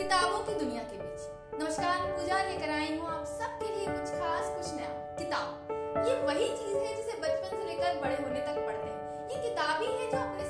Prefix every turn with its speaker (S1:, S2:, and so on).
S1: किताबों की दुनिया के बीच। नमस्कार, पूजा लेकर आई हूँ आप सबके लिए कुछ खास, कुछ नया किताब। ये वही चीज़ है जिसे बचपन से लेकर बड़े होने तक पढ़ते हैं। ये किताबी है जो अपने